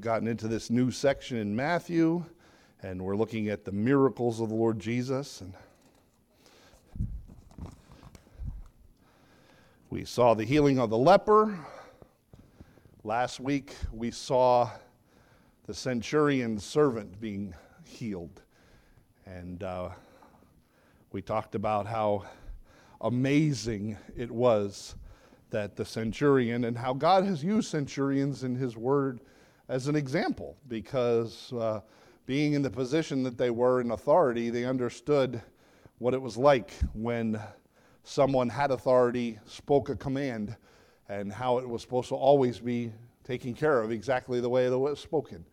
We've gotten into this new section in Matthew, and we're looking at the miracles of the Lord Jesus. And we saw the healing of the leper. Last week, we saw the centurion's servant being healed. And uh, we talked about how amazing it was that the centurion and how God has used centurions in his word as an example because uh, being in the position that they were in authority, they understood what it was like when someone had authority, spoke a command, and how it was supposed to always be taken care of exactly the way it was spoken.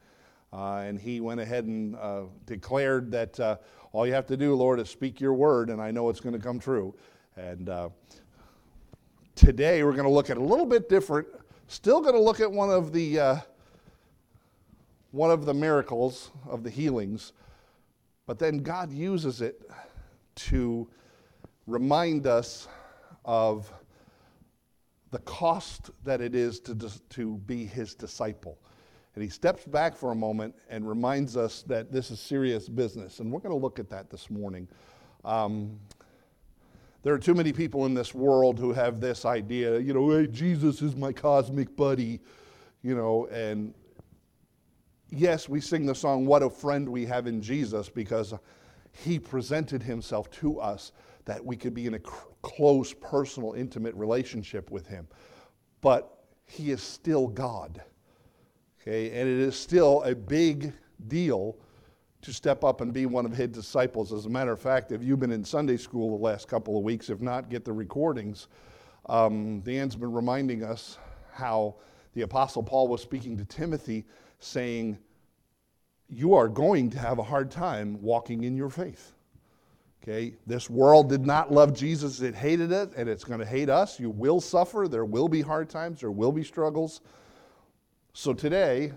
Uh, and he went ahead and uh, declared that uh, all you have to do, Lord, is speak your word, and I know it's going to come true. And uh, today we're going to look at a little bit different. Still going to look at one of the uh, one of the miracles of the healings, but then God uses it to remind us of the cost that it is to, to be his disciple. And he steps back for a moment and reminds us that this is serious business. And we're going to look at that this morning. Um, there are too many people in this world who have this idea, you know, hey, Jesus is my cosmic buddy, you know, and yes, we sing the song, What a Friend We Have in Jesus, because he presented himself to us that we could be in a close, personal, intimate relationship with him. But he is still God. Okay, and it is still a big deal to step up and be one of his disciples. As a matter of fact, if you've been in Sunday school the last couple of weeks, if not, get the recordings. Um, Dan's been reminding us how the Apostle Paul was speaking to Timothy, saying, You are going to have a hard time walking in your faith. Okay, this world did not love Jesus, it hated it, and it's going to hate us. You will suffer, there will be hard times, there will be struggles. So today,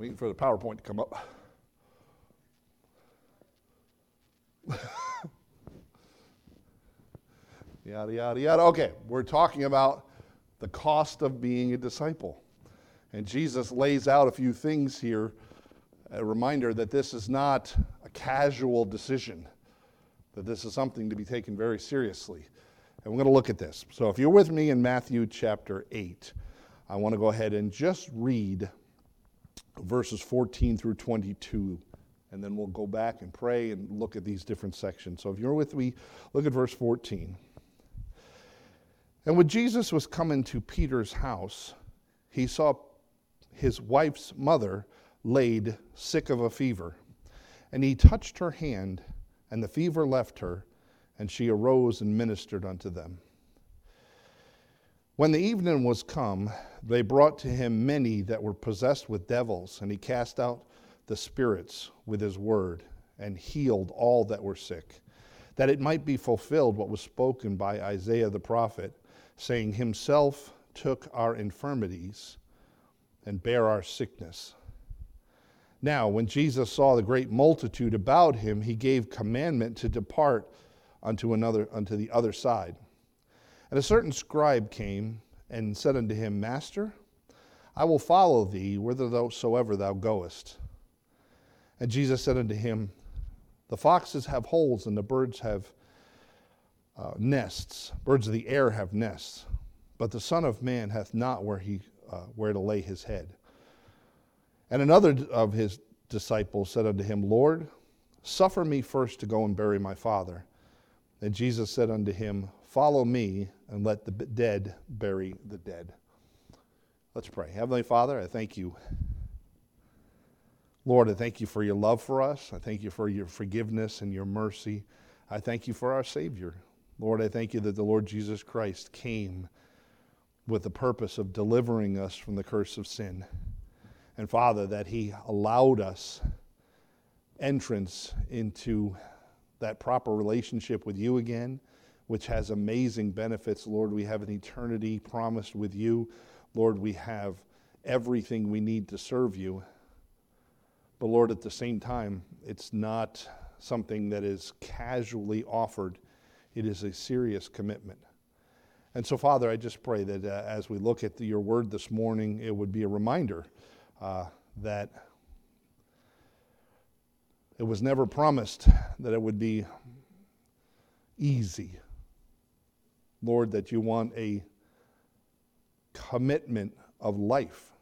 Waiting for the PowerPoint to come up. yada, yada, yada. Okay, we're talking about the cost of being a disciple. And Jesus lays out a few things here, a reminder that this is not a casual decision, that this is something to be taken very seriously. And we're going to look at this. So if you're with me in Matthew chapter 8, I want to go ahead and just read verses 14 through 22. And then we'll go back and pray and look at these different sections. So if you're with me, look at verse 14. And when Jesus was coming to Peter's house, he saw his wife's mother laid sick of a fever. And he touched her hand, and the fever left her, and she arose and ministered unto them. When the evening was come, they brought to him many that were possessed with devils, and he cast out the spirits with his word, and healed all that were sick, that it might be fulfilled what was spoken by Isaiah the prophet, saying, Himself took our infirmities and bear our sickness. Now, when Jesus saw the great multitude about him, he gave commandment to depart unto another unto the other side. And a certain scribe came and said unto him, Master, I will follow thee whithersoever thou goest. And Jesus said unto him, The foxes have holes, and the birds have uh, nests. Birds of the air have nests, but the Son of Man hath not where, he, uh, where to lay his head. And another of his disciples said unto him, Lord, suffer me first to go and bury my father. And Jesus said unto him, Follow me and let the dead bury the dead. Let's pray. Heavenly Father, I thank you. Lord, I thank you for your love for us. I thank you for your forgiveness and your mercy. I thank you for our Savior. Lord, I thank you that the Lord Jesus Christ came with the purpose of delivering us from the curse of sin. And Father, that He allowed us entrance into that proper relationship with you again which has amazing benefits. Lord, we have an eternity promised with you. Lord, we have everything we need to serve you. But Lord, at the same time, it's not something that is casually offered, it is a serious commitment. And so, Father, I just pray that uh, as we look at the, your word this morning, it would be a reminder uh, that it was never promised that it would be easy. Lord, that you want a commitment of life.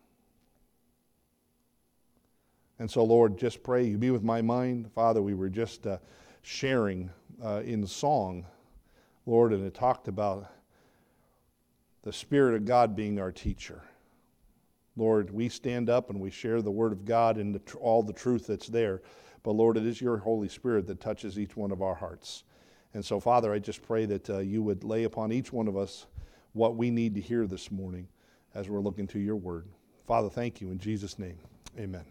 And so, Lord, just pray you be with my mind. Father, we were just uh, sharing uh, in song, Lord, and it talked about the Spirit of God being our teacher. Lord, we stand up and we share the Word of God and the, all the truth that's there. But Lord, it is your Holy Spirit that touches each one of our hearts. And so, Father, I just pray that uh, you would lay upon each one of us what we need to hear this morning as we're looking to your Word. Father, thank you in Jesus' name. Amen.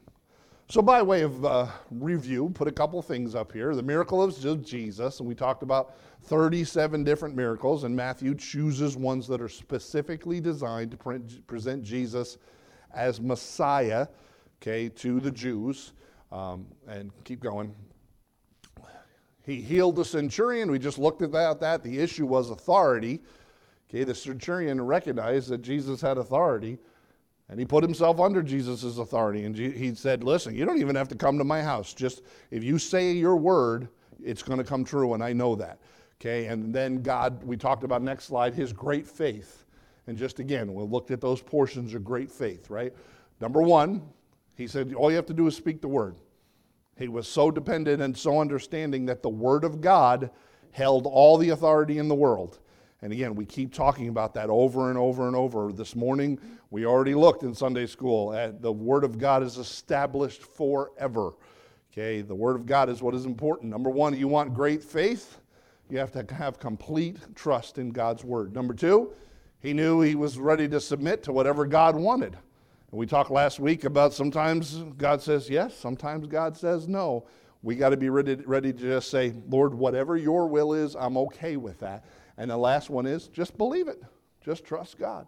So, by way of uh, review, put a couple things up here. The miracle of Jesus, and we talked about 37 different miracles, and Matthew chooses ones that are specifically designed to pre- present Jesus as Messiah, okay, to the Jews. Um, and keep going. He healed the centurion. We just looked at that. that. The issue was authority. Okay, the centurion recognized that Jesus had authority. And he put himself under Jesus' authority. And he said, Listen, you don't even have to come to my house. Just if you say your word, it's going to come true, and I know that. Okay, and then God, we talked about next slide, his great faith. And just again, we looked at those portions of great faith, right? Number one, he said, All you have to do is speak the word. He was so dependent and so understanding that the word of God held all the authority in the world. And again, we keep talking about that over and over and over. This morning, we already looked in Sunday school at the Word of God is established forever. Okay, the Word of God is what is important. Number one, you want great faith, you have to have complete trust in God's Word. Number two, he knew he was ready to submit to whatever God wanted. And we talked last week about sometimes God says yes, sometimes God says no. We got to be ready, ready to just say, Lord, whatever your will is, I'm okay with that. And the last one is just believe it. Just trust God.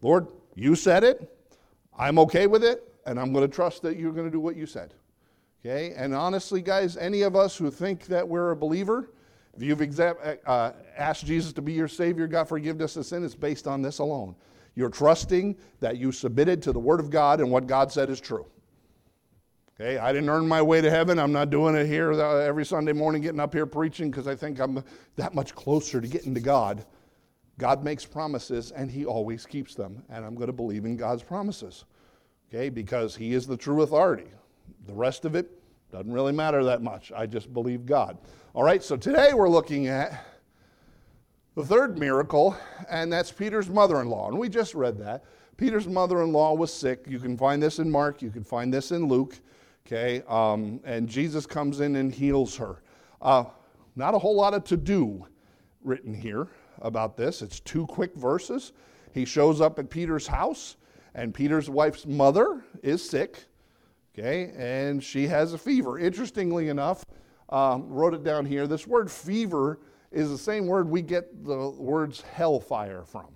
Lord, you said it. I'm okay with it. And I'm going to trust that you're going to do what you said. Okay? And honestly, guys, any of us who think that we're a believer, if you've exa- uh, asked Jesus to be your Savior, God forgiveness of sin, it's based on this alone. You're trusting that you submitted to the Word of God and what God said is true. Okay, I didn't earn my way to heaven. I'm not doing it here uh, every Sunday morning, getting up here preaching because I think I'm that much closer to getting to God. God makes promises and He always keeps them, and I'm going to believe in God's promises. Okay, because He is the true authority. The rest of it doesn't really matter that much. I just believe God. All right, so today we're looking at the third miracle, and that's Peter's mother in law. And we just read that. Peter's mother in law was sick. You can find this in Mark, you can find this in Luke. Okay, um, and Jesus comes in and heals her. Uh, not a whole lot of to do written here about this. It's two quick verses. He shows up at Peter's house, and Peter's wife's mother is sick. Okay, and she has a fever. Interestingly enough, um, wrote it down here. This word fever is the same word we get the words hellfire from.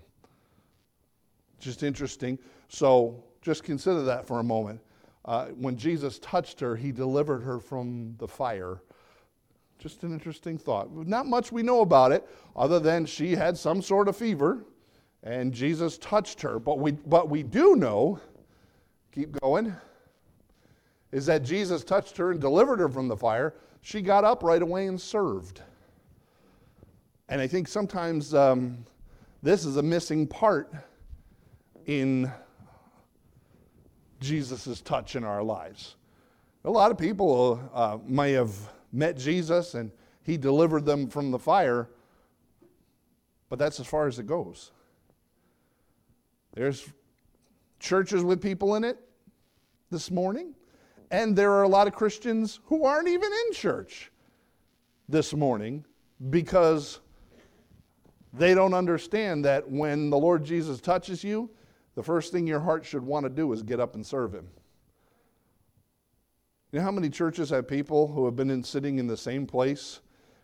Just interesting. So just consider that for a moment uh, when Jesus touched her, he delivered her from the fire. Just an interesting thought. Not much we know about it, other than she had some sort of fever and Jesus touched her. But we, but we do know, keep going, is that Jesus touched her and delivered her from the fire. She got up right away and served. And I think sometimes um, this is a missing part in Jesus' touch in our lives. A lot of people uh, may have met Jesus and he delivered them from the fire, but that's as far as it goes. There's churches with people in it this morning, and there are a lot of Christians who aren't even in church this morning because they don't understand that when the Lord Jesus touches you, the first thing your heart should want to do is get up and serve Him. You know how many churches have people who have been in, sitting in the same place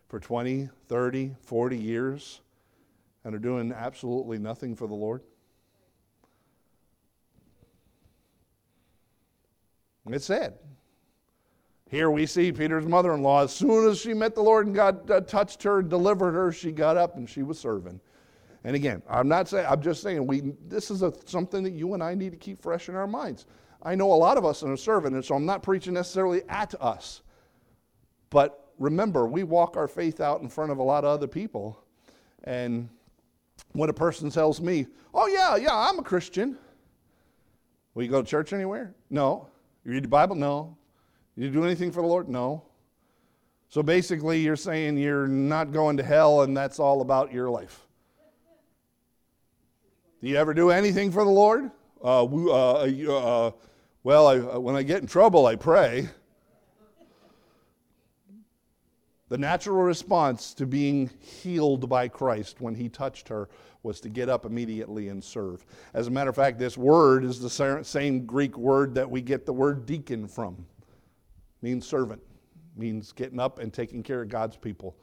for 20, 30, 40 years and are doing absolutely nothing for the Lord? It's sad. Here we see Peter's mother in law. As soon as she met the Lord and God uh, touched her and delivered her, she got up and she was serving. And again, I'm not saying, I'm just saying, we, this is a, something that you and I need to keep fresh in our minds. I know a lot of us are serving, and so I'm not preaching necessarily at us. But remember, we walk our faith out in front of a lot of other people. And when a person tells me, oh, yeah, yeah, I'm a Christian, will you go to church anywhere? No. You read the Bible? No. You do anything for the Lord? No. So basically, you're saying you're not going to hell and that's all about your life. Do you ever do anything for the Lord? Uh, uh, uh, well, I, uh, when I get in trouble, I pray. The natural response to being healed by Christ when he touched her was to get up immediately and serve. As a matter of fact, this word is the same Greek word that we get the word deacon from. It means servant, it means getting up and taking care of God's people.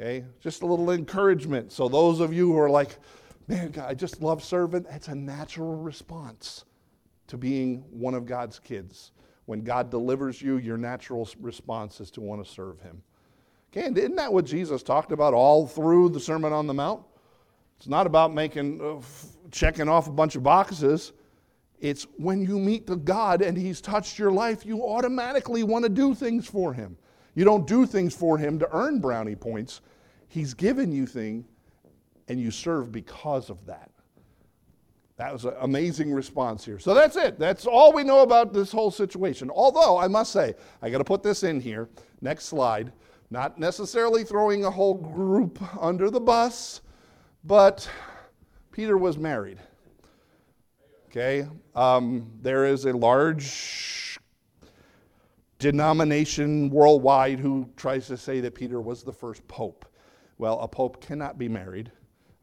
Okay? Just a little encouragement. So those of you who are like, man, God, I just love serving, that's a natural response to being one of God's kids. When God delivers you, your natural response is to want to serve him. Okay, and isn't that what Jesus talked about all through the Sermon on the Mount? It's not about making, uh, checking off a bunch of boxes. It's when you meet the God and He's touched your life, you automatically want to do things for Him. You don't do things for Him to earn brownie points. He's given you things, and you serve because of that. That was an amazing response here. So that's it. That's all we know about this whole situation. Although, I must say, I got to put this in here. Next slide. Not necessarily throwing a whole group under the bus, but Peter was married. Okay? Um, there is a large denomination worldwide who tries to say that Peter was the first pope. Well, a pope cannot be married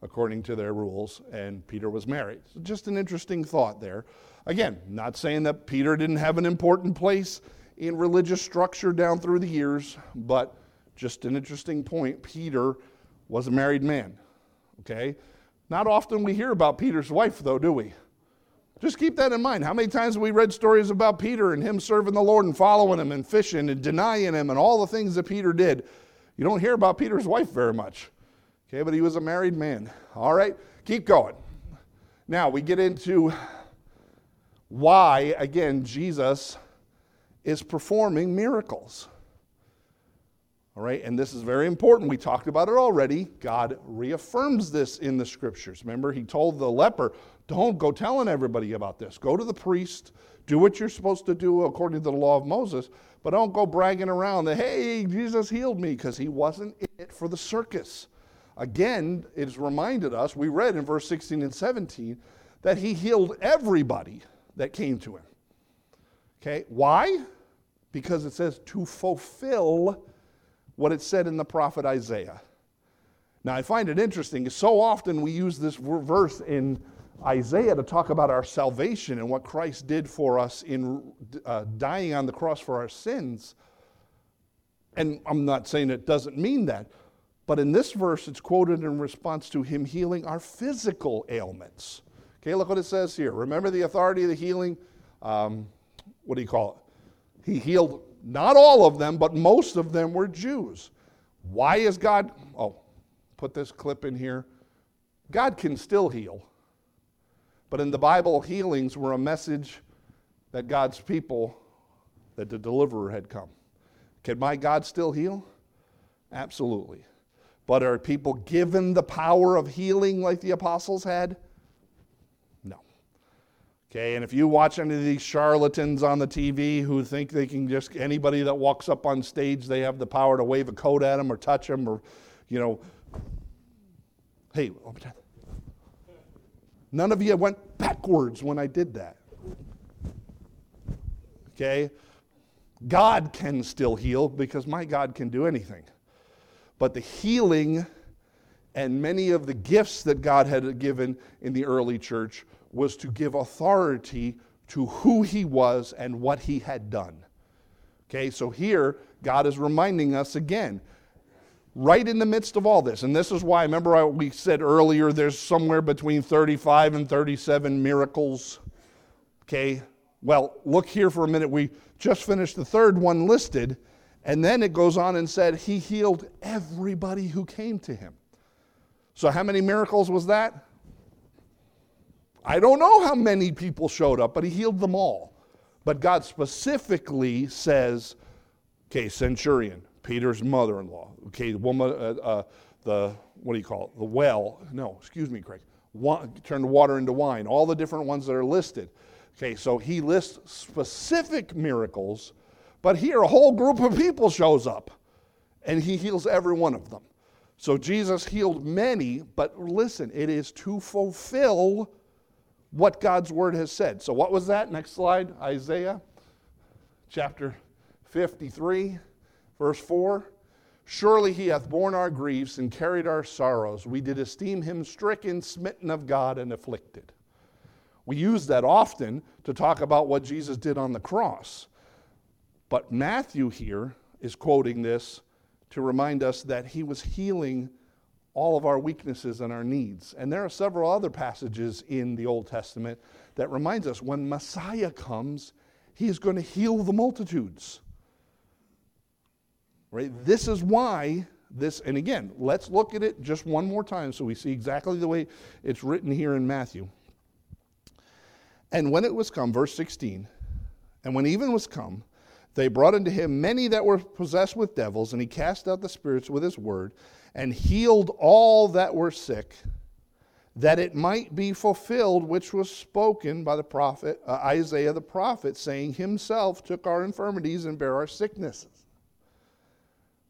according to their rules, and Peter was married. So just an interesting thought there. Again, not saying that Peter didn't have an important place in religious structure down through the years, but just an interesting point. Peter was a married man. Okay? Not often we hear about Peter's wife, though, do we? Just keep that in mind. How many times have we read stories about Peter and him serving the Lord and following him and fishing and denying him and all the things that Peter did? You don't hear about Peter's wife very much. Okay, but he was a married man. All right, keep going. Now we get into why, again, Jesus is performing miracles. All right, and this is very important. We talked about it already. God reaffirms this in the scriptures. Remember, he told the leper, Don't go telling everybody about this. Go to the priest, do what you're supposed to do according to the law of Moses, but don't go bragging around that, hey, Jesus healed me, because he wasn't in it for the circus. Again, it's reminded us, we read in verse 16 and 17, that he healed everybody that came to him. Okay, why? Because it says to fulfill what it said in the prophet Isaiah. Now, I find it interesting. So often we use this verse in Isaiah to talk about our salvation and what Christ did for us in uh, dying on the cross for our sins. And I'm not saying it doesn't mean that, but in this verse, it's quoted in response to him healing our physical ailments. Okay, look what it says here. Remember the authority of the healing? Um, what do you call it? He healed not all of them, but most of them were Jews. Why is God? Oh, put this clip in here. God can still heal. But in the Bible, healings were a message that God's people, that the deliverer had come. Can my God still heal? Absolutely. But are people given the power of healing like the apostles had? No. Okay, and if you watch any of these charlatans on the TV who think they can just, anybody that walks up on stage, they have the power to wave a coat at them or touch them or, you know, hey, none of you went backwards when I did that. Okay? God can still heal because my God can do anything. But the healing and many of the gifts that God had given in the early church was to give authority to who he was and what he had done. Okay, so here God is reminding us again, right in the midst of all this. And this is why, remember, we said earlier there's somewhere between 35 and 37 miracles. Okay, well, look here for a minute. We just finished the third one listed, and then it goes on and said he healed everybody who came to him. So, how many miracles was that? I don't know how many people showed up, but he healed them all. But God specifically says, okay, centurion, Peter's mother in law, okay, the woman, uh, uh, the, what do you call it? The well. No, excuse me, Craig. turn the water into wine, all the different ones that are listed. Okay, so he lists specific miracles, but here a whole group of people shows up and he heals every one of them. So Jesus healed many, but listen, it is to fulfill what God's word has said. So, what was that? Next slide Isaiah chapter 53, verse 4. Surely he hath borne our griefs and carried our sorrows. We did esteem him stricken, smitten of God, and afflicted. We use that often to talk about what Jesus did on the cross. But Matthew here is quoting this to remind us that he was healing all of our weaknesses and our needs. And there are several other passages in the Old Testament that reminds us when Messiah comes, he is going to heal the multitudes. Right? This is why this and again, let's look at it just one more time so we see exactly the way it's written here in Matthew. And when it was come, verse 16, and when even was come, they brought unto him many that were possessed with devils, and he cast out the spirits with his word, and healed all that were sick, that it might be fulfilled which was spoken by the prophet uh, Isaiah the prophet, saying, Himself took our infirmities and bare our sicknesses.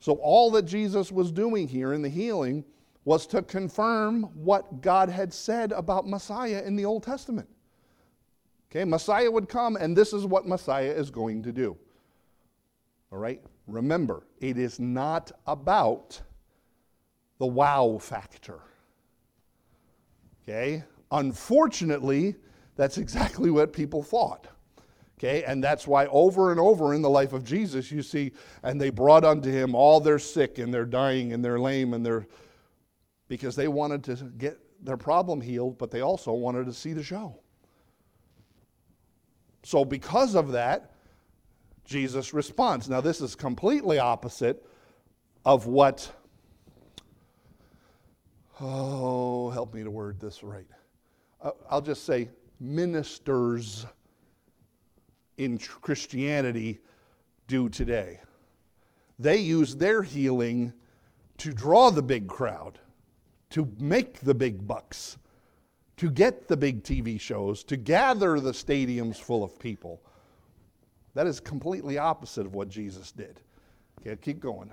So, all that Jesus was doing here in the healing was to confirm what God had said about Messiah in the Old Testament. Okay, Messiah would come, and this is what Messiah is going to do. All right? Remember, it is not about the wow factor. Okay? Unfortunately, that's exactly what people thought. Okay, and that's why over and over in the life of Jesus, you see, and they brought unto him all their sick and they're dying and they're lame and they're because they wanted to get their problem healed, but they also wanted to see the show. So, because of that, Jesus responds. Now, this is completely opposite of what, oh, help me to word this right. Uh, I'll just say ministers in Christianity do today. They use their healing to draw the big crowd, to make the big bucks, to get the big TV shows, to gather the stadiums full of people. That is completely opposite of what Jesus did. Okay, keep going.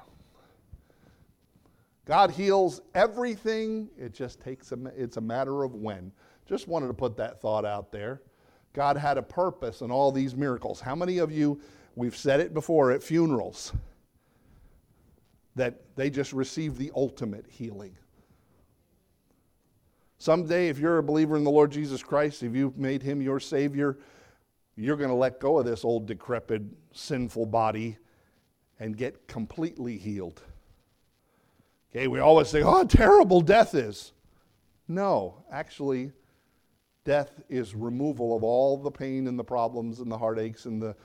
God heals everything. It just takes a, it's a matter of when. Just wanted to put that thought out there. God had a purpose in all these miracles. How many of you, we've said it before at funerals, that they just receive the ultimate healing? Someday, if you're a believer in the Lord Jesus Christ, if you've made him your Savior, you're going to let go of this old, decrepit, sinful body and get completely healed. Okay, we always say, oh, terrible death is. No, actually, death is removal of all the pain and the problems and the heartaches and the.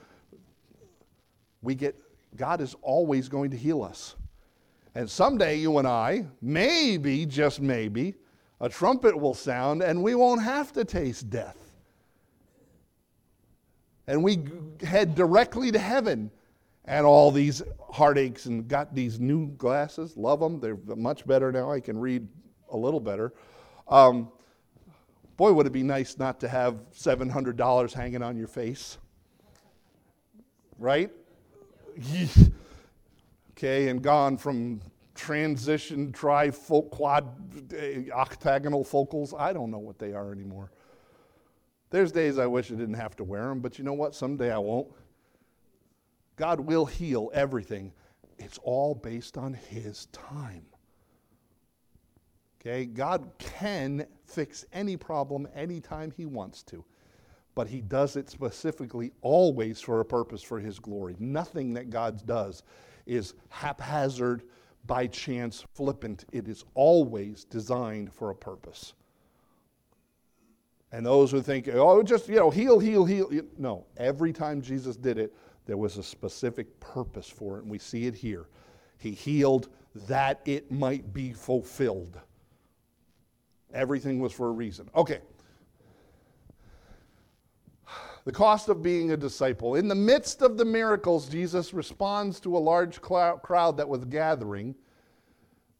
We get, God is always going to heal us. And someday you and I, maybe, just maybe, a trumpet will sound and we won't have to taste death and we head directly to heaven. And all these heartaches and got these new glasses love them they're much better now. I can read a little better. Um, boy would it be nice not to have $700 hanging on your face. Right? Okay and gone from transition tri quad eh, octagonal focals. I don't know what they are anymore there's days I wish I didn't have to wear them, but you know what? Someday I won't. God will heal everything. It's all based on His time. Okay? God can fix any problem anytime He wants to, but He does it specifically always for a purpose for His glory. Nothing that God does is haphazard, by chance, flippant. It is always designed for a purpose. And those who think, oh, just, you know, heal, heal, heal. No, every time Jesus did it, there was a specific purpose for it, and we see it here. He healed that it might be fulfilled. Everything was for a reason. Okay. The cost of being a disciple. In the midst of the miracles, Jesus responds to a large crowd that was gathering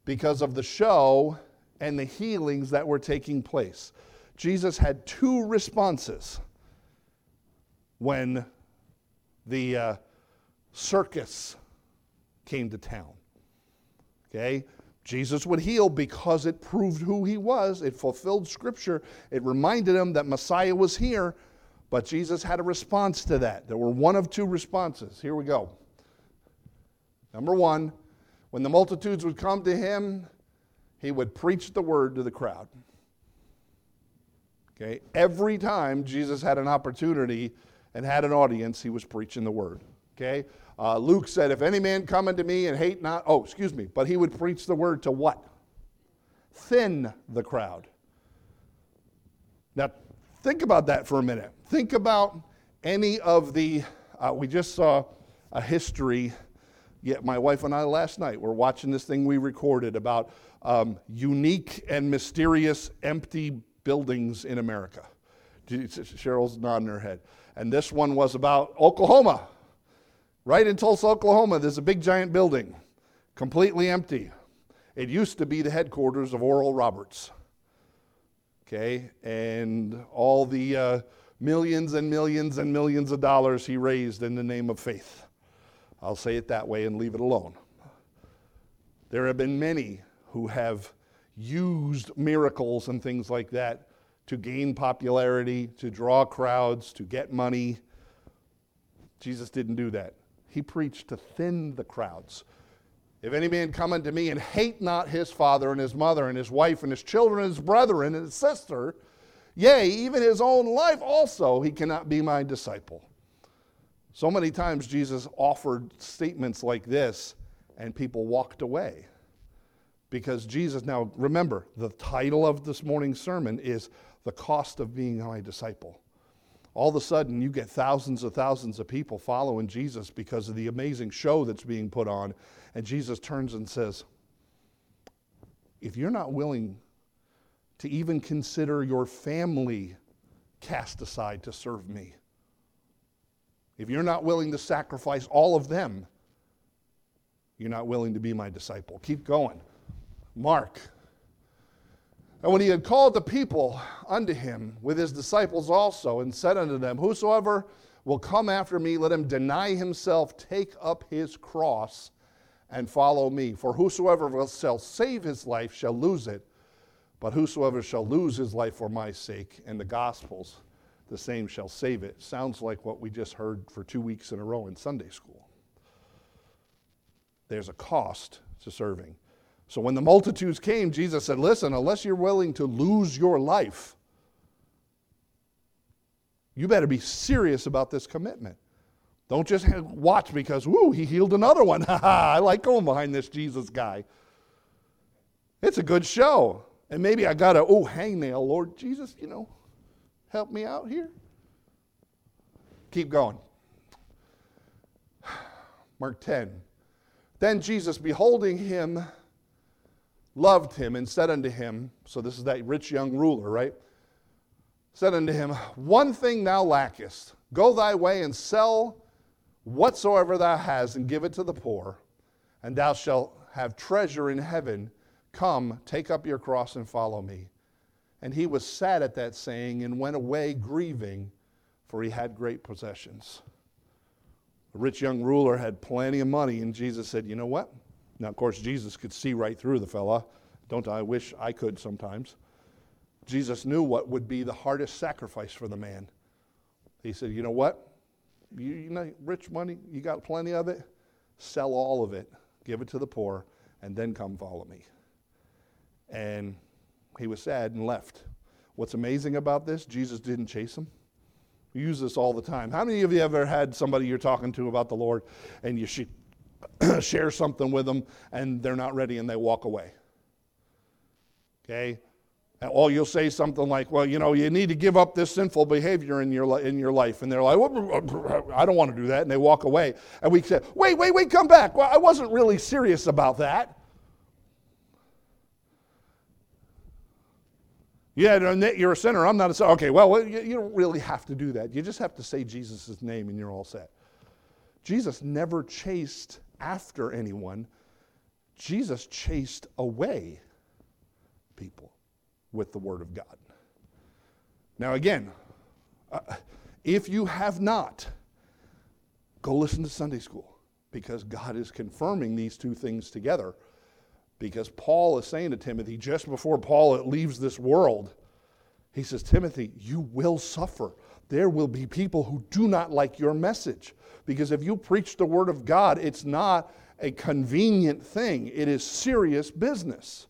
because of the show and the healings that were taking place. Jesus had two responses when the uh, circus came to town. Okay? Jesus would heal because it proved who he was. It fulfilled scripture. It reminded him that Messiah was here. But Jesus had a response to that. There were one of two responses. Here we go. Number one, when the multitudes would come to him, he would preach the word to the crowd. Okay? Every time Jesus had an opportunity and had an audience, he was preaching the word. Okay? Uh, Luke said, If any man come unto me and hate not, oh, excuse me, but he would preach the word to what? Thin the crowd. Now, think about that for a minute. Think about any of the, uh, we just saw a history Yet my wife and I last night were watching this thing we recorded about um, unique and mysterious empty buildings in America. Cheryl's nodding her head. And this one was about Oklahoma. Right in Tulsa, Oklahoma, there's a big giant building, completely empty. It used to be the headquarters of Oral Roberts. Okay, and all the uh, millions and millions and millions of dollars he raised in the name of faith. I'll say it that way and leave it alone. There have been many who have used miracles and things like that to gain popularity, to draw crowds, to get money. Jesus didn't do that. He preached to thin the crowds. If any man come unto me and hate not his father and his mother and his wife and his children and his brethren and his sister, yea, even his own life also, he cannot be my disciple. So many times Jesus offered statements like this, and people walked away. Because Jesus, now remember, the title of this morning's sermon is The Cost of Being My Disciple. All of a sudden, you get thousands of thousands of people following Jesus because of the amazing show that's being put on. And Jesus turns and says, If you're not willing to even consider your family cast aside to serve me, if you're not willing to sacrifice all of them, you're not willing to be my disciple. Keep going. Mark. And when he had called the people unto him with his disciples also, and said unto them, Whosoever will come after me, let him deny himself, take up his cross, and follow me. For whosoever shall save his life shall lose it, but whosoever shall lose his life for my sake and the gospel's the same shall save it. Sounds like what we just heard for two weeks in a row in Sunday school. There's a cost to serving. So when the multitudes came, Jesus said, Listen, unless you're willing to lose your life, you better be serious about this commitment. Don't just watch because, whoo, he healed another one. I like going behind this Jesus guy. It's a good show. And maybe I got a, oh, hangnail, Lord Jesus, you know, help me out here? Keep going. Mark 10. Then Jesus, beholding him, loved him and said unto him, so this is that rich young ruler, right? Said unto him, One thing thou lackest. Go thy way and sell whatsoever thou hast and give it to the poor, and thou shalt have treasure in heaven. Come, take up your cross and follow me. And he was sad at that saying and went away grieving, for he had great possessions. The rich young ruler had plenty of money, and Jesus said, You know what? Now, of course, Jesus could see right through the fella. Don't I wish I could sometimes? Jesus knew what would be the hardest sacrifice for the man. He said, You know what? You, you know, rich money, you got plenty of it? Sell all of it, give it to the poor, and then come follow me. And he was sad and left. What's amazing about this, Jesus didn't chase him. We use this all the time. How many of you ever had somebody you're talking to about the Lord and you share something with them and they're not ready and they walk away? Okay? Or you'll say something like, well, you know, you need to give up this sinful behavior in your, in your life. And they're like, I don't want to do that. And they walk away. And we say, wait, wait, wait, come back. Well, I wasn't really serious about that. Yeah, you're a sinner. I'm not a sinner. Okay, well, you don't really have to do that. You just have to say Jesus' name and you're all set. Jesus never chased after anyone, Jesus chased away people with the Word of God. Now, again, uh, if you have not, go listen to Sunday school because God is confirming these two things together because Paul is saying to Timothy, just before Paul leaves this world, he says, Timothy, you will suffer. There will be people who do not like your message. Because if you preach the word of God, it's not a convenient thing, it is serious business.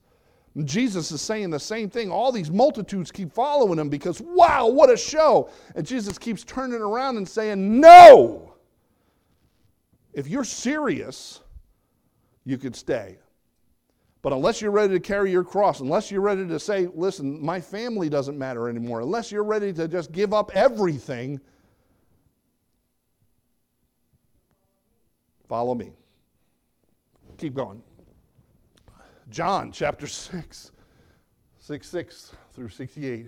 Jesus is saying the same thing. All these multitudes keep following him because, wow, what a show. And Jesus keeps turning around and saying, no. If you're serious, you could stay. But unless you're ready to carry your cross, unless you're ready to say, listen, my family doesn't matter anymore, unless you're ready to just give up everything, follow me. Keep going. John chapter 6, 6 6 through 68.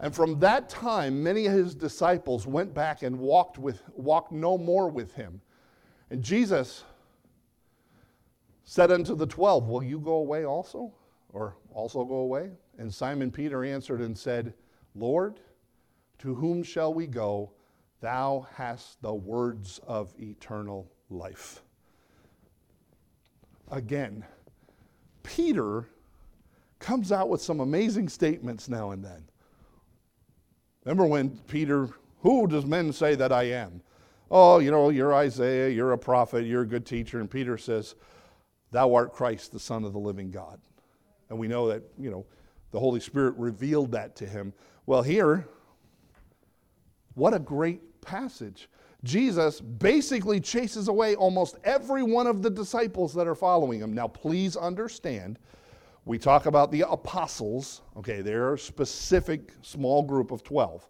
And from that time, many of his disciples went back and walked, with, walked no more with him. And Jesus said unto the twelve, Will you go away also? Or also go away? And Simon Peter answered and said, Lord, to whom shall we go? Thou hast the words of eternal life. Again, Peter comes out with some amazing statements now and then. Remember when Peter, who does men say that I am? Oh, you know, you're Isaiah, you're a prophet, you're a good teacher. And Peter says, Thou art Christ, the Son of the living God. And we know that, you know, the Holy Spirit revealed that to him. Well, here, what a great passage. Jesus basically chases away almost every one of the disciples that are following him. Now, please understand, we talk about the apostles, okay, they're a specific small group of 12.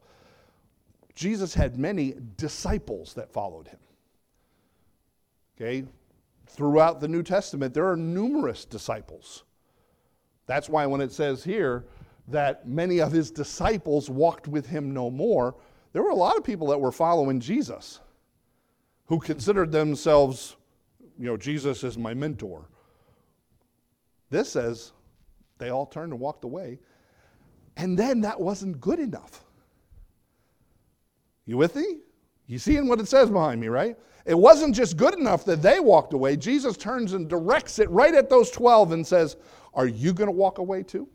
Jesus had many disciples that followed him. Okay, throughout the New Testament, there are numerous disciples. That's why when it says here that many of his disciples walked with him no more, there were a lot of people that were following Jesus who considered themselves, you know, Jesus is my mentor. This says they all turned and walked away. And then that wasn't good enough. You with me? You seeing what it says behind me, right? It wasn't just good enough that they walked away. Jesus turns and directs it right at those 12 and says, Are you going to walk away too?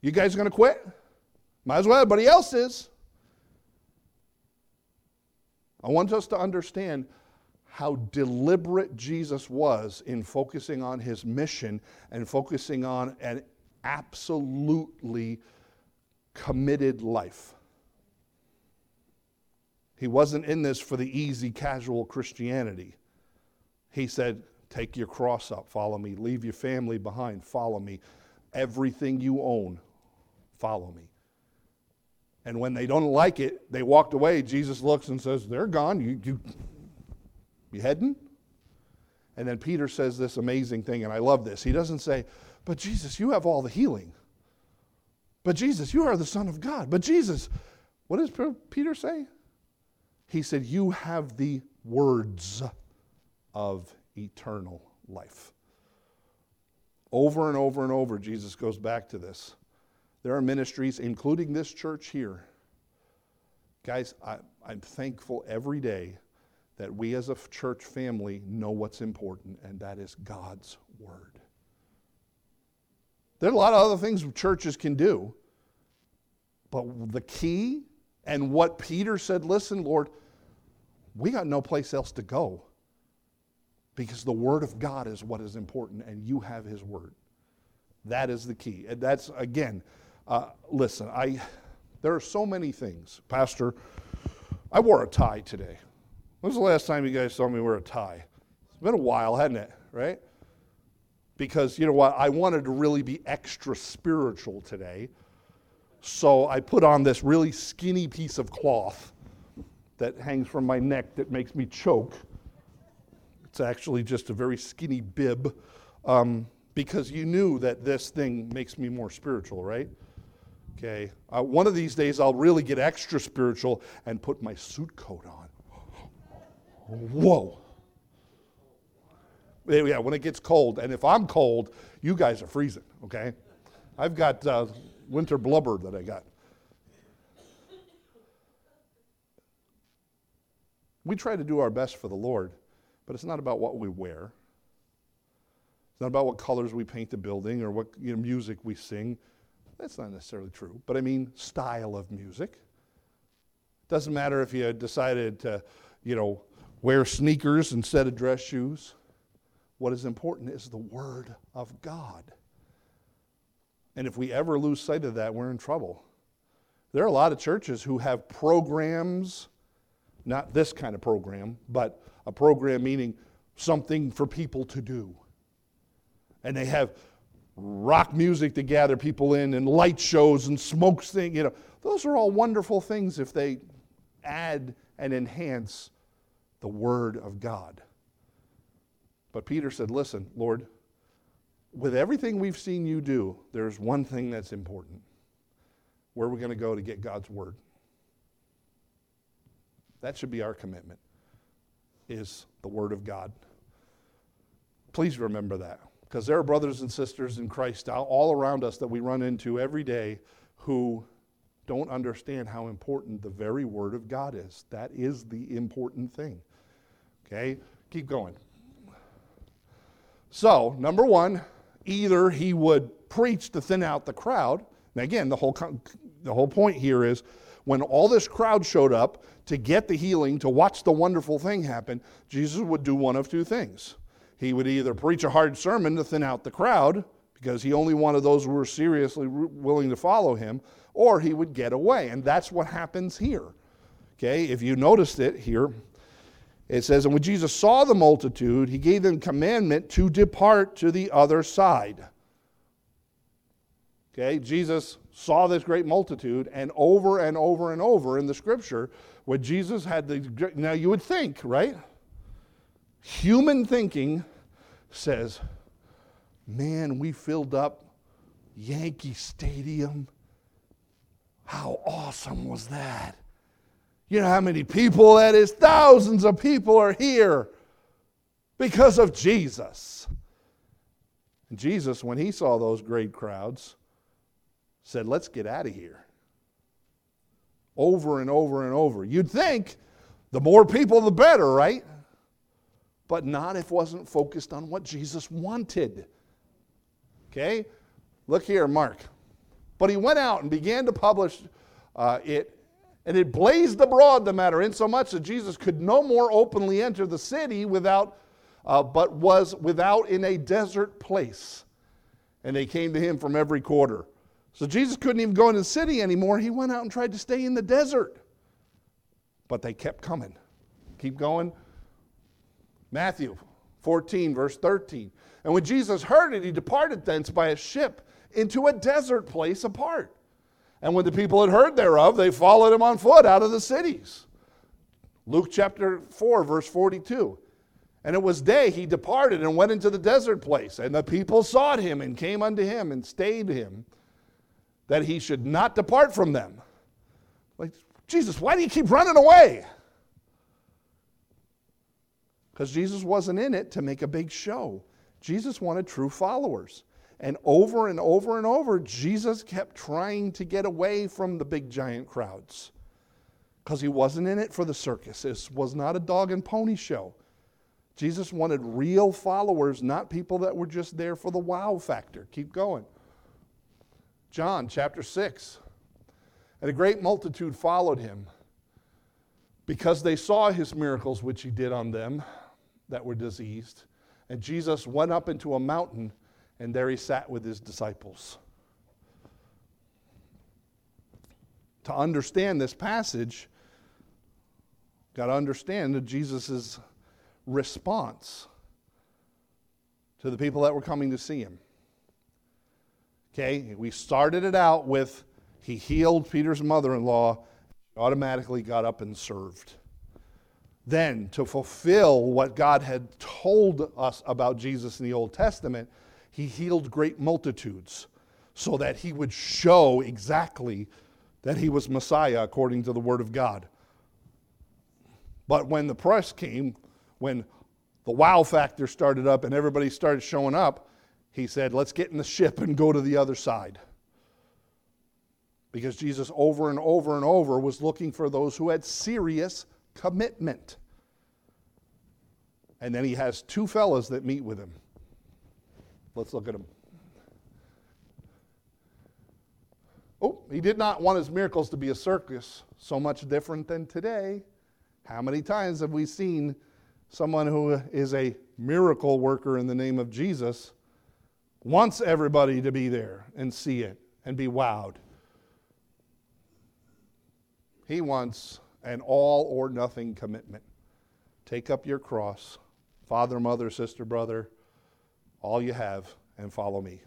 You guys going to quit? Might as well, everybody else is. I want us to understand how deliberate Jesus was in focusing on his mission and focusing on an absolutely committed life. He wasn't in this for the easy, casual Christianity. He said, Take your cross up, follow me. Leave your family behind, follow me. Everything you own, follow me. And when they don't like it, they walked away. Jesus looks and says, They're gone. You, you, you heading? And then Peter says this amazing thing, and I love this. He doesn't say, But Jesus, you have all the healing. But Jesus, you are the Son of God. But Jesus, what does Peter say? He said, You have the words of eternal life. Over and over and over, Jesus goes back to this. There are ministries, including this church here. Guys, I, am thankful every day that we as a church family know what's important, and that is God's Word. There are a lot of other things churches can do, but the key and what Peter said listen, Lord, we got no place else to go because the Word of God is what is important, and you have His Word. That is the key. And that's, again, uh, listen, I, there are so many things. Pastor, I wore a tie today. When was the last time you guys saw me wear a tie? It's been a while, hasn't it? Right? Because, you know what? I wanted to really be extra spiritual today. So I put on this really skinny piece of cloth that hangs from my neck that makes me choke. It's actually just a very skinny bib. Um, because you knew that this thing makes me more spiritual, right? Okay. Uh, one of these days, I'll really get extra spiritual and put my suit coat on. Whoa. Yeah, when it gets cold, and if I'm cold, you guys are freezing, okay? I've got uh, winter blubber that I got. We try to do our best for the Lord, but it's not about what we wear. It's not about what colors we paint the building or what you know, music we sing. That's not necessarily true. But I mean, style of music. Doesn't matter if you decided to, you know, wear sneakers instead of dress shoes. What is important is the Word of God. And if we ever lose sight of that, we're in trouble. There are a lot of churches who have programs, not this kind of program, but a program meaning something for people to do. And they have rock music to gather people in and light shows and smoke things, you know. Those are all wonderful things if they add and enhance the Word of God. But Peter said, Listen, Lord, with everything we've seen you do, there's one thing that's important. Where are we going to go to get God's Word? That should be our commitment, is the Word of God. Please remember that, because there are brothers and sisters in Christ all around us that we run into every day who don't understand how important the very Word of God is. That is the important thing. Okay, keep going. So, number one, either he would preach to thin out the crowd. Now, again, the whole, the whole point here is when all this crowd showed up to get the healing, to watch the wonderful thing happen, Jesus would do one of two things. He would either preach a hard sermon to thin out the crowd, because he only wanted those who were seriously willing to follow him, or he would get away. And that's what happens here. Okay, if you noticed it here, it says, And when Jesus saw the multitude, he gave them commandment to depart to the other side. Okay, Jesus saw this great multitude, and over and over and over in the scripture, when Jesus had the. Now you would think, right? Human thinking says, Man, we filled up Yankee Stadium. How awesome was that? You know how many people that is? Thousands of people are here because of Jesus. And Jesus, when he saw those great crowds, said, Let's get out of here. Over and over and over. You'd think the more people, the better, right? But not if it wasn't focused on what Jesus wanted. Okay? Look here, Mark. But he went out and began to publish uh, it and it blazed abroad the matter, insomuch that Jesus could no more openly enter the city without, uh, but was without in a desert place. And they came to him from every quarter. So Jesus couldn't even go into the city anymore. He went out and tried to stay in the desert. But they kept coming. Keep going. Matthew 14, verse 13. And when Jesus heard it, he departed thence by a ship into a desert place apart. And when the people had heard thereof, they followed him on foot out of the cities. Luke chapter 4, verse 42. And it was day, he departed and went into the desert place. And the people sought him and came unto him and stayed him, that he should not depart from them. Like, Jesus, why do you keep running away? Because Jesus wasn't in it to make a big show. Jesus wanted true followers. And over and over and over, Jesus kept trying to get away from the big giant crowds because he wasn't in it for the circus. This was not a dog and pony show. Jesus wanted real followers, not people that were just there for the wow factor. Keep going. John chapter 6. And a great multitude followed him because they saw his miracles which he did on them that were diseased. And Jesus went up into a mountain and there he sat with his disciples. To understand this passage, got to understand Jesus' response to the people that were coming to see him. Okay, we started it out with he healed Peter's mother in law, automatically got up and served. Then, to fulfill what God had told us about Jesus in the Old Testament, He healed great multitudes so that he would show exactly that he was Messiah according to the Word of God. But when the press came, when the wow factor started up and everybody started showing up, he said, Let's get in the ship and go to the other side. Because Jesus, over and over and over, was looking for those who had serious commitment. And then he has two fellas that meet with him. Let's look at them. Oh, he did not want his miracles to be a circus, so much different than today. How many times have we seen someone who is a miracle worker in the name of Jesus wants everybody to be there and see it and be wowed? He wants an all or nothing commitment. Take up your cross, father, mother, sister, brother, all you have, and follow me.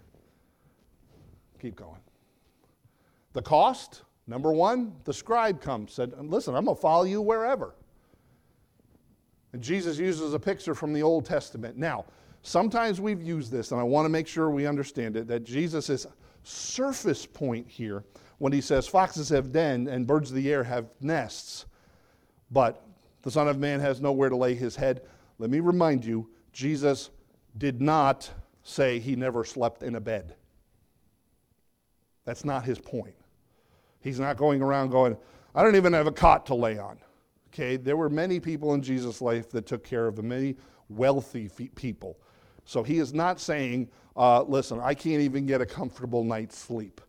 Keep going. The cost, number one, the scribe comes, said, Listen, I'm going to follow you wherever. And Jesus uses a picture from the Old Testament. Now, sometimes we've used this, and I want to make sure we understand it, that Jesus' surface point here when he says, Foxes have den and birds of the air have nests, but the Son of Man has nowhere to lay his head. Let me remind you, Jesus did not say he never slept in a bed. That's not his point. He's not going around going, I don't even have a cot to lay on. Okay, there were many people in Jesus' life that took care of the many wealthy people. So he is not saying, uh, listen, I can't even get a comfortable night's sleep.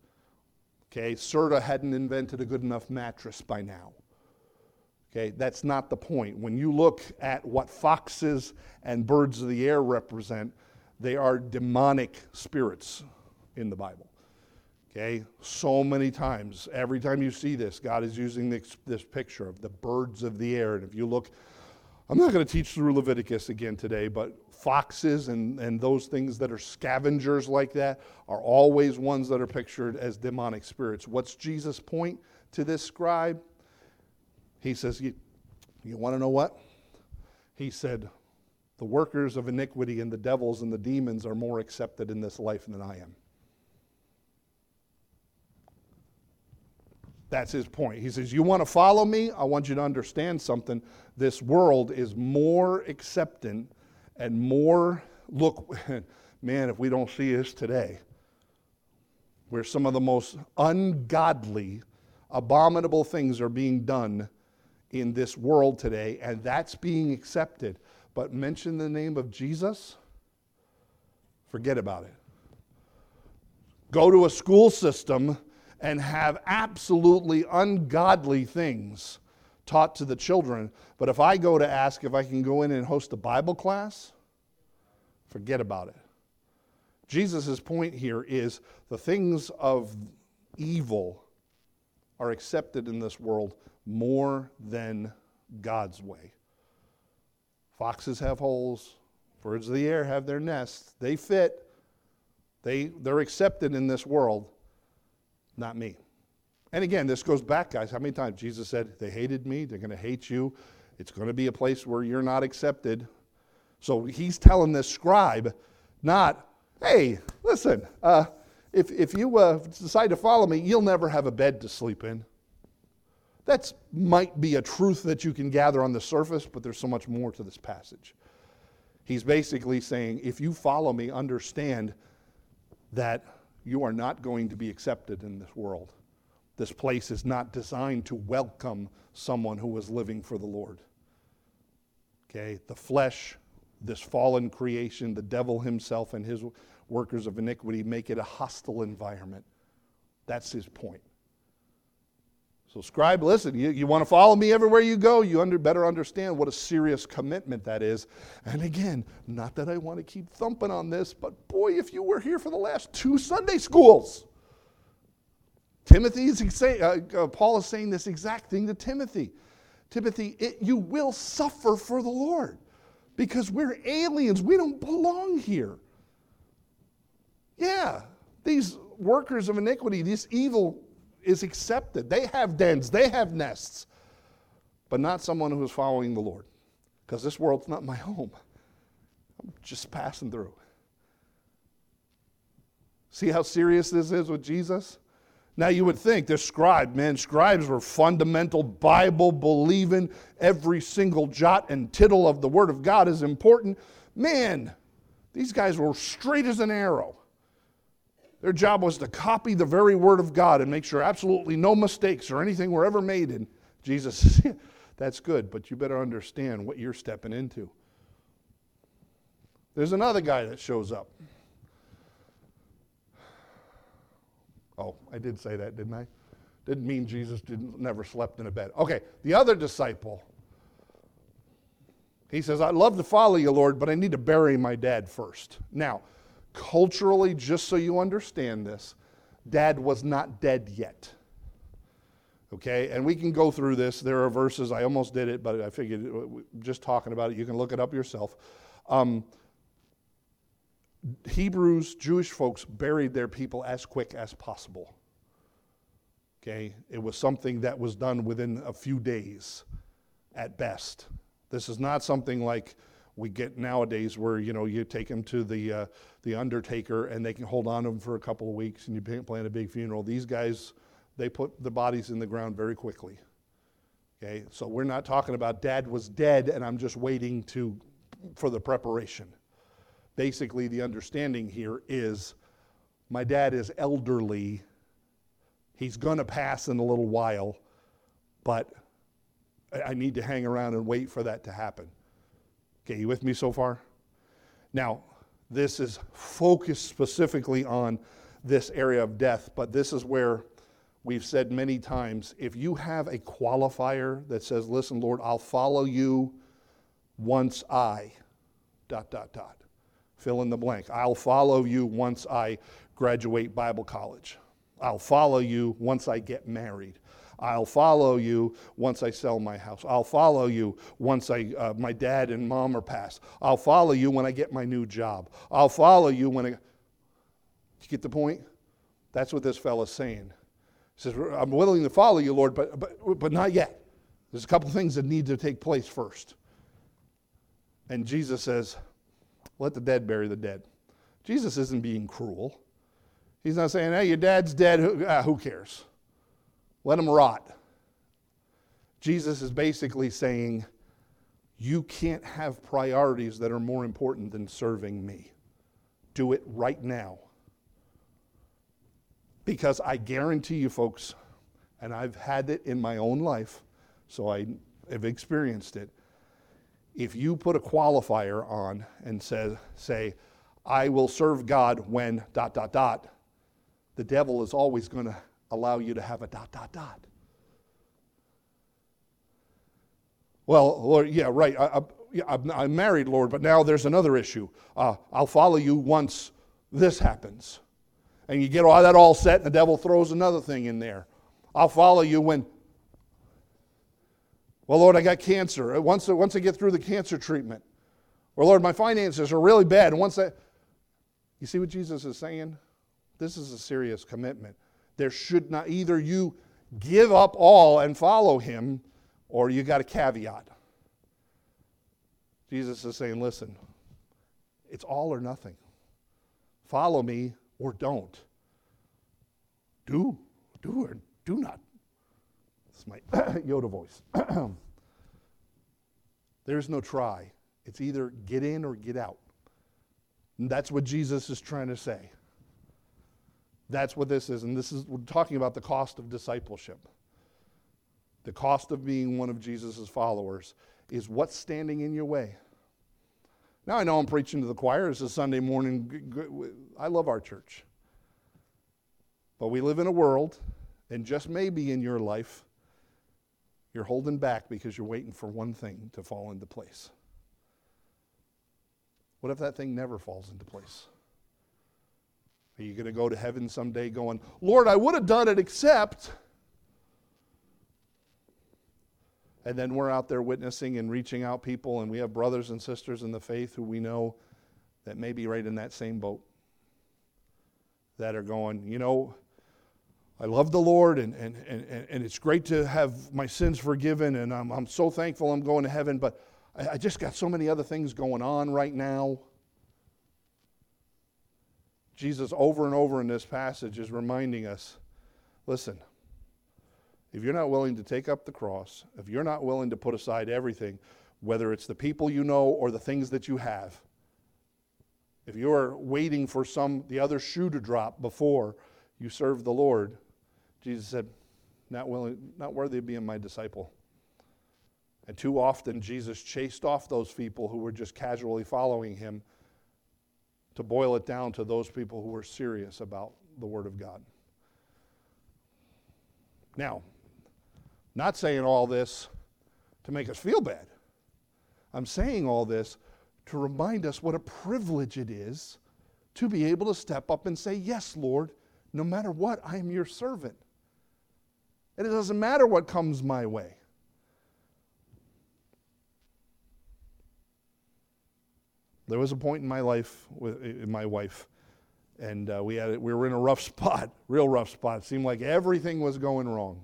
Okay, Serta hadn't invented a good enough mattress by now. Okay, that's not the point. When you look at what foxes and birds of the air represent, they are demonic spirits in the Bible. Okay, so many times, every time you see this, God is using this, this picture of the birds of the air. And if you look, I'm not going to teach through Leviticus again today, but foxes and, and those things that are scavengers like that are always ones that are pictured as demonic spirits. What's Jesus' point to this scribe? He says, You, you want to know what? He said, The workers of iniquity and the devils and the demons are more accepted in this life than I am. That's his point. He says, You want to follow me? I want you to understand something. This world is more acceptant and more, look, man, if we don't see this today, where some of the most ungodly, abominable things are being done in this world today, and that's being accepted. But mention the name of Jesus, forget about it. Go to a school system and have absolutely ungodly things taught to the children. But if I go to ask if I can go in and host a Bible class, forget about it. Jesus' point here is the things of evil are accepted in this world more than God's way. Foxes have holes, birds of the air have their nests. They fit, they, they're accepted in this world, not me. And again, this goes back, guys. How many times Jesus said, They hated me, they're going to hate you. It's going to be a place where you're not accepted. So he's telling this scribe, not, Hey, listen, uh, if, if you uh, decide to follow me, you'll never have a bed to sleep in. That might be a truth that you can gather on the surface, but there's so much more to this passage. He's basically saying, if you follow me, understand that you are not going to be accepted in this world. This place is not designed to welcome someone who is living for the Lord. Okay, the flesh, this fallen creation, the devil himself and his workers of iniquity make it a hostile environment. That's his point. So, scribe, listen, you, you want to follow me everywhere you go, you under, better understand what a serious commitment that is. And again, not that I want to keep thumping on this, but boy, if you were here for the last two Sunday schools, Timothy is saying, uh, uh, Paul is saying this exact thing to Timothy. Timothy, it, you will suffer for the Lord because we're aliens. We don't belong here. Yeah, these workers of iniquity, this evil is accepted. They have dens, they have nests, but not someone who is following the Lord because this world's not my home. I'm just passing through. See how serious this is with Jesus? Now you would think this scribe, man, scribes were fundamental Bible believing, every single jot and tittle of the Word of God is important. Man, these guys were straight as an arrow. Their job was to copy the very Word of God and make sure absolutely no mistakes or anything were ever made. And Jesus That's good, but you better understand what you're stepping into. There's another guy that shows up. Oh, I did say that, didn't I? Didn't mean Jesus didn't never slept in a bed. Okay, the other disciple. He says, I'd love to follow you, Lord, but I need to bury my dad first. Now, culturally, just so you understand this, dad was not dead yet. Okay, and we can go through this. There are verses, I almost did it, but I figured uh, just talking about it, you can look it up yourself. Um, Hebrews, Jewish folks buried their people as quick as possible. Okay? It was something that was done within a few days at best. This is not something like we get nowadays where you know you take them to the uh, the undertaker and they can hold on to them for a couple of weeks and you plan a big funeral. These guys, they put the bodies in the ground very quickly. Okay, so we're not talking about dad was dead and I'm just waiting to for the preparation basically the understanding here is my dad is elderly. He's going to pass in a little while, but I need to hang around and wait for that to happen. Okay, you with me so far? Now, this is focused specifically on this area of death, but this is where we've said many times if you have a qualifier that says, Listen, Lord, I'll follow you once I, dot, dot, dot fill in the blank. I'll follow you once I graduate Bible college. I'll follow you once I get married. I'll follow you once I sell my house. I'll follow you once I, uh, my dad and mom are passed. I'll follow you when I get my new job. I'll follow you when I. You get the point? That's what this fellow's saying. He says, I'm willing to follow you, Lord, but, but, but not yet. There's a couple things that need to take place first. And Jesus says, let the dead bury the dead. Jesus isn't being cruel. He's not saying, hey, your dad's dead. Who, ah, who cares? Let him rot. Jesus is basically saying, you can't have priorities that are more important than serving me. Do it right now. Because I guarantee you, folks, and I've had it in my own life, so I have experienced it if you put a qualifier on and say, say, I will serve God when dot, dot, dot, the devil is always going to allow you to have a dot, dot, dot. Well, Lord, yeah, right. I, am married, Lord, but now there's another issue. Uh, I'll follow you once this happens. And you get all that all set, and the devil throws another thing in there. I'll follow you when well, Lord, I got cancer. Uh, once, uh, once I get through the cancer treatment. Or, Lord, my finances are really bad. Once I. You see what Jesus is saying? This is a serious commitment. There should not, either you give up all and follow him, or you got a caveat. Jesus is saying, listen, it's all or nothing. Follow me or don't. Do, do or do not my Yoda voice. There's no try. It's either get in or get out. And that's what Jesus is trying to say. That's what this is. And this is, we're talking about the cost of discipleship. The cost of being one of Jesus' followers is what's standing in your way. Now, I know I'm preaching to the choir. It's a Sunday morning. I love our church. But we live in a world, and just maybe in your life, you're holding back because you're waiting for one thing to fall into place. What if that thing never falls into place? Are you going to go to heaven someday going, Lord, I would have done it except. And then we're out there witnessing and reaching out people, and we have brothers and sisters in the faith who we know that may be right in that same boat that are going, you know, I love the Lord, and, and, and, and it's great to have my sins forgiven, and I'm, I'm so thankful I'm going to heaven, but I, I just got so many other things going on right now. Jesus, over and over in this passage, is reminding us listen, if you're not willing to take up the cross, if you're not willing to put aside everything, whether it's the people you know or the things that you have, if you're waiting for some the other shoe to drop before you serve the Lord, Jesus said, not willing, not worthy of being my disciple. And too often Jesus chased off those people who were just casually following him to boil it down to those people who were serious about the Word of God. Now, not saying all this to make us feel bad. I'm saying all this to remind us what a privilege it is to be able to step up and say, Yes, Lord, no matter what, I am your servant. It doesn't matter what comes my way. There was a point in my life with my wife, and uh, we had we were in a rough spot, real rough spot. It seemed like everything was going wrong,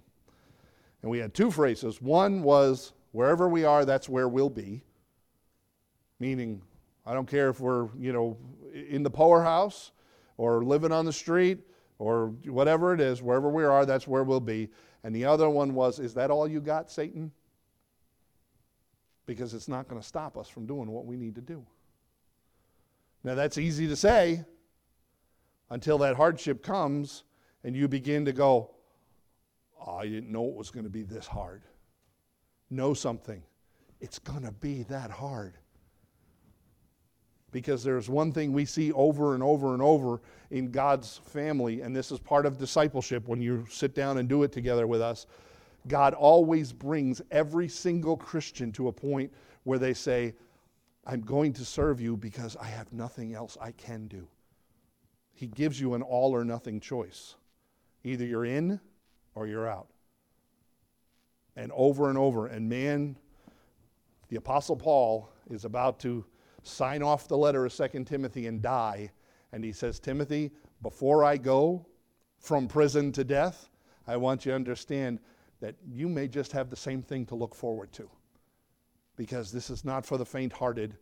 and we had two phrases. One was wherever we are, that's where we'll be. Meaning, I don't care if we're you know in the poorhouse or living on the street or whatever it is, wherever we are, that's where we'll be. And the other one was, is that all you got, Satan? Because it's not going to stop us from doing what we need to do. Now, that's easy to say until that hardship comes and you begin to go, oh, I didn't know it was going to be this hard. Know something. It's going to be that hard. Because there's one thing we see over and over and over in God's family, and this is part of discipleship when you sit down and do it together with us. God always brings every single Christian to a point where they say, I'm going to serve you because I have nothing else I can do. He gives you an all or nothing choice. Either you're in or you're out. And over and over. And man, the Apostle Paul is about to sign off the letter of 2 Timothy and die. And he says, Timothy, before I go from prison to death, I want you to understand that you may just have the same thing to look forward to because this is not for the faint hearted,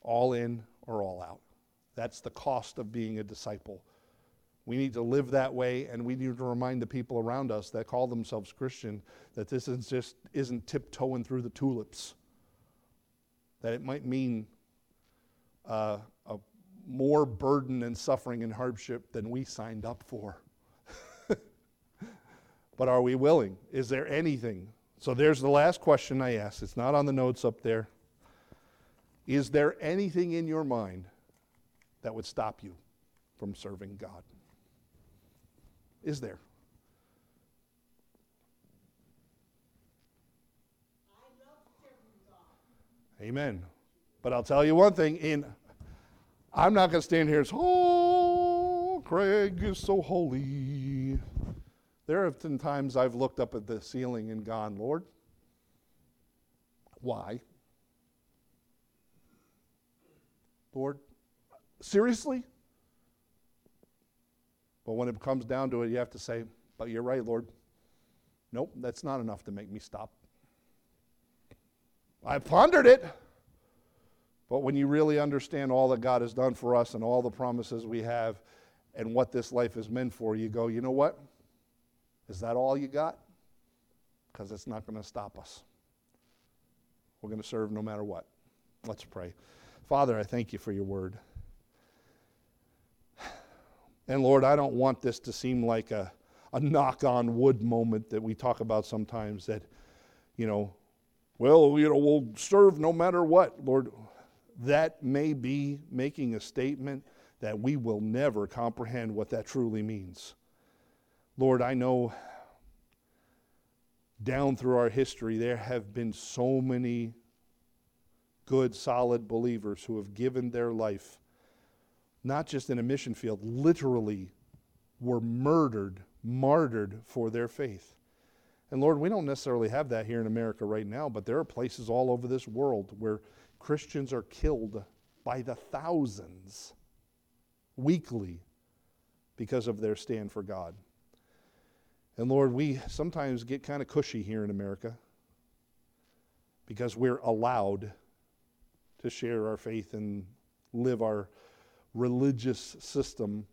all in or all out. That's the cost of being a disciple. We need to live that way, and we need to remind the people around us that call themselves Christian that this is just isn't tiptoeing through the tulips. That it might mean uh, a more burden and suffering and hardship than we signed up for. but are we willing? Is there anything so there's the last question I asked. It's not on the notes up there. Is there anything in your mind that would stop you from serving God? Is there? Amen. But I'll tell you one thing in I'm not going to stand here and say, "Oh, Craig is so holy." There have been times I've looked up at the ceiling and gone, Lord, why? Lord, seriously? But when it comes down to it, you have to say, But you're right, Lord. Nope, that's not enough to make me stop. I pondered it. But when you really understand all that God has done for us and all the promises we have and what this life is meant for, you go, you know what? Is that all you got? Because it's not going to stop us. We're going to serve no matter what. Let's pray. Father, I thank you for your word. And Lord, I don't want this to seem like a, a knock on wood moment that we talk about sometimes that, you know, well, you know, we'll serve no matter what. Lord, that may be making a statement that we will never comprehend what that truly means. Lord, I know down through our history there have been so many good, solid believers who have given their life, not just in a mission field, literally were murdered, martyred for their faith. And Lord, we don't necessarily have that here in America right now, but there are places all over this world where Christians are killed by the thousands weekly because of their stand for God. And Lord, we sometimes get kind of cushy here in America because we're allowed to share our faith and live our religious system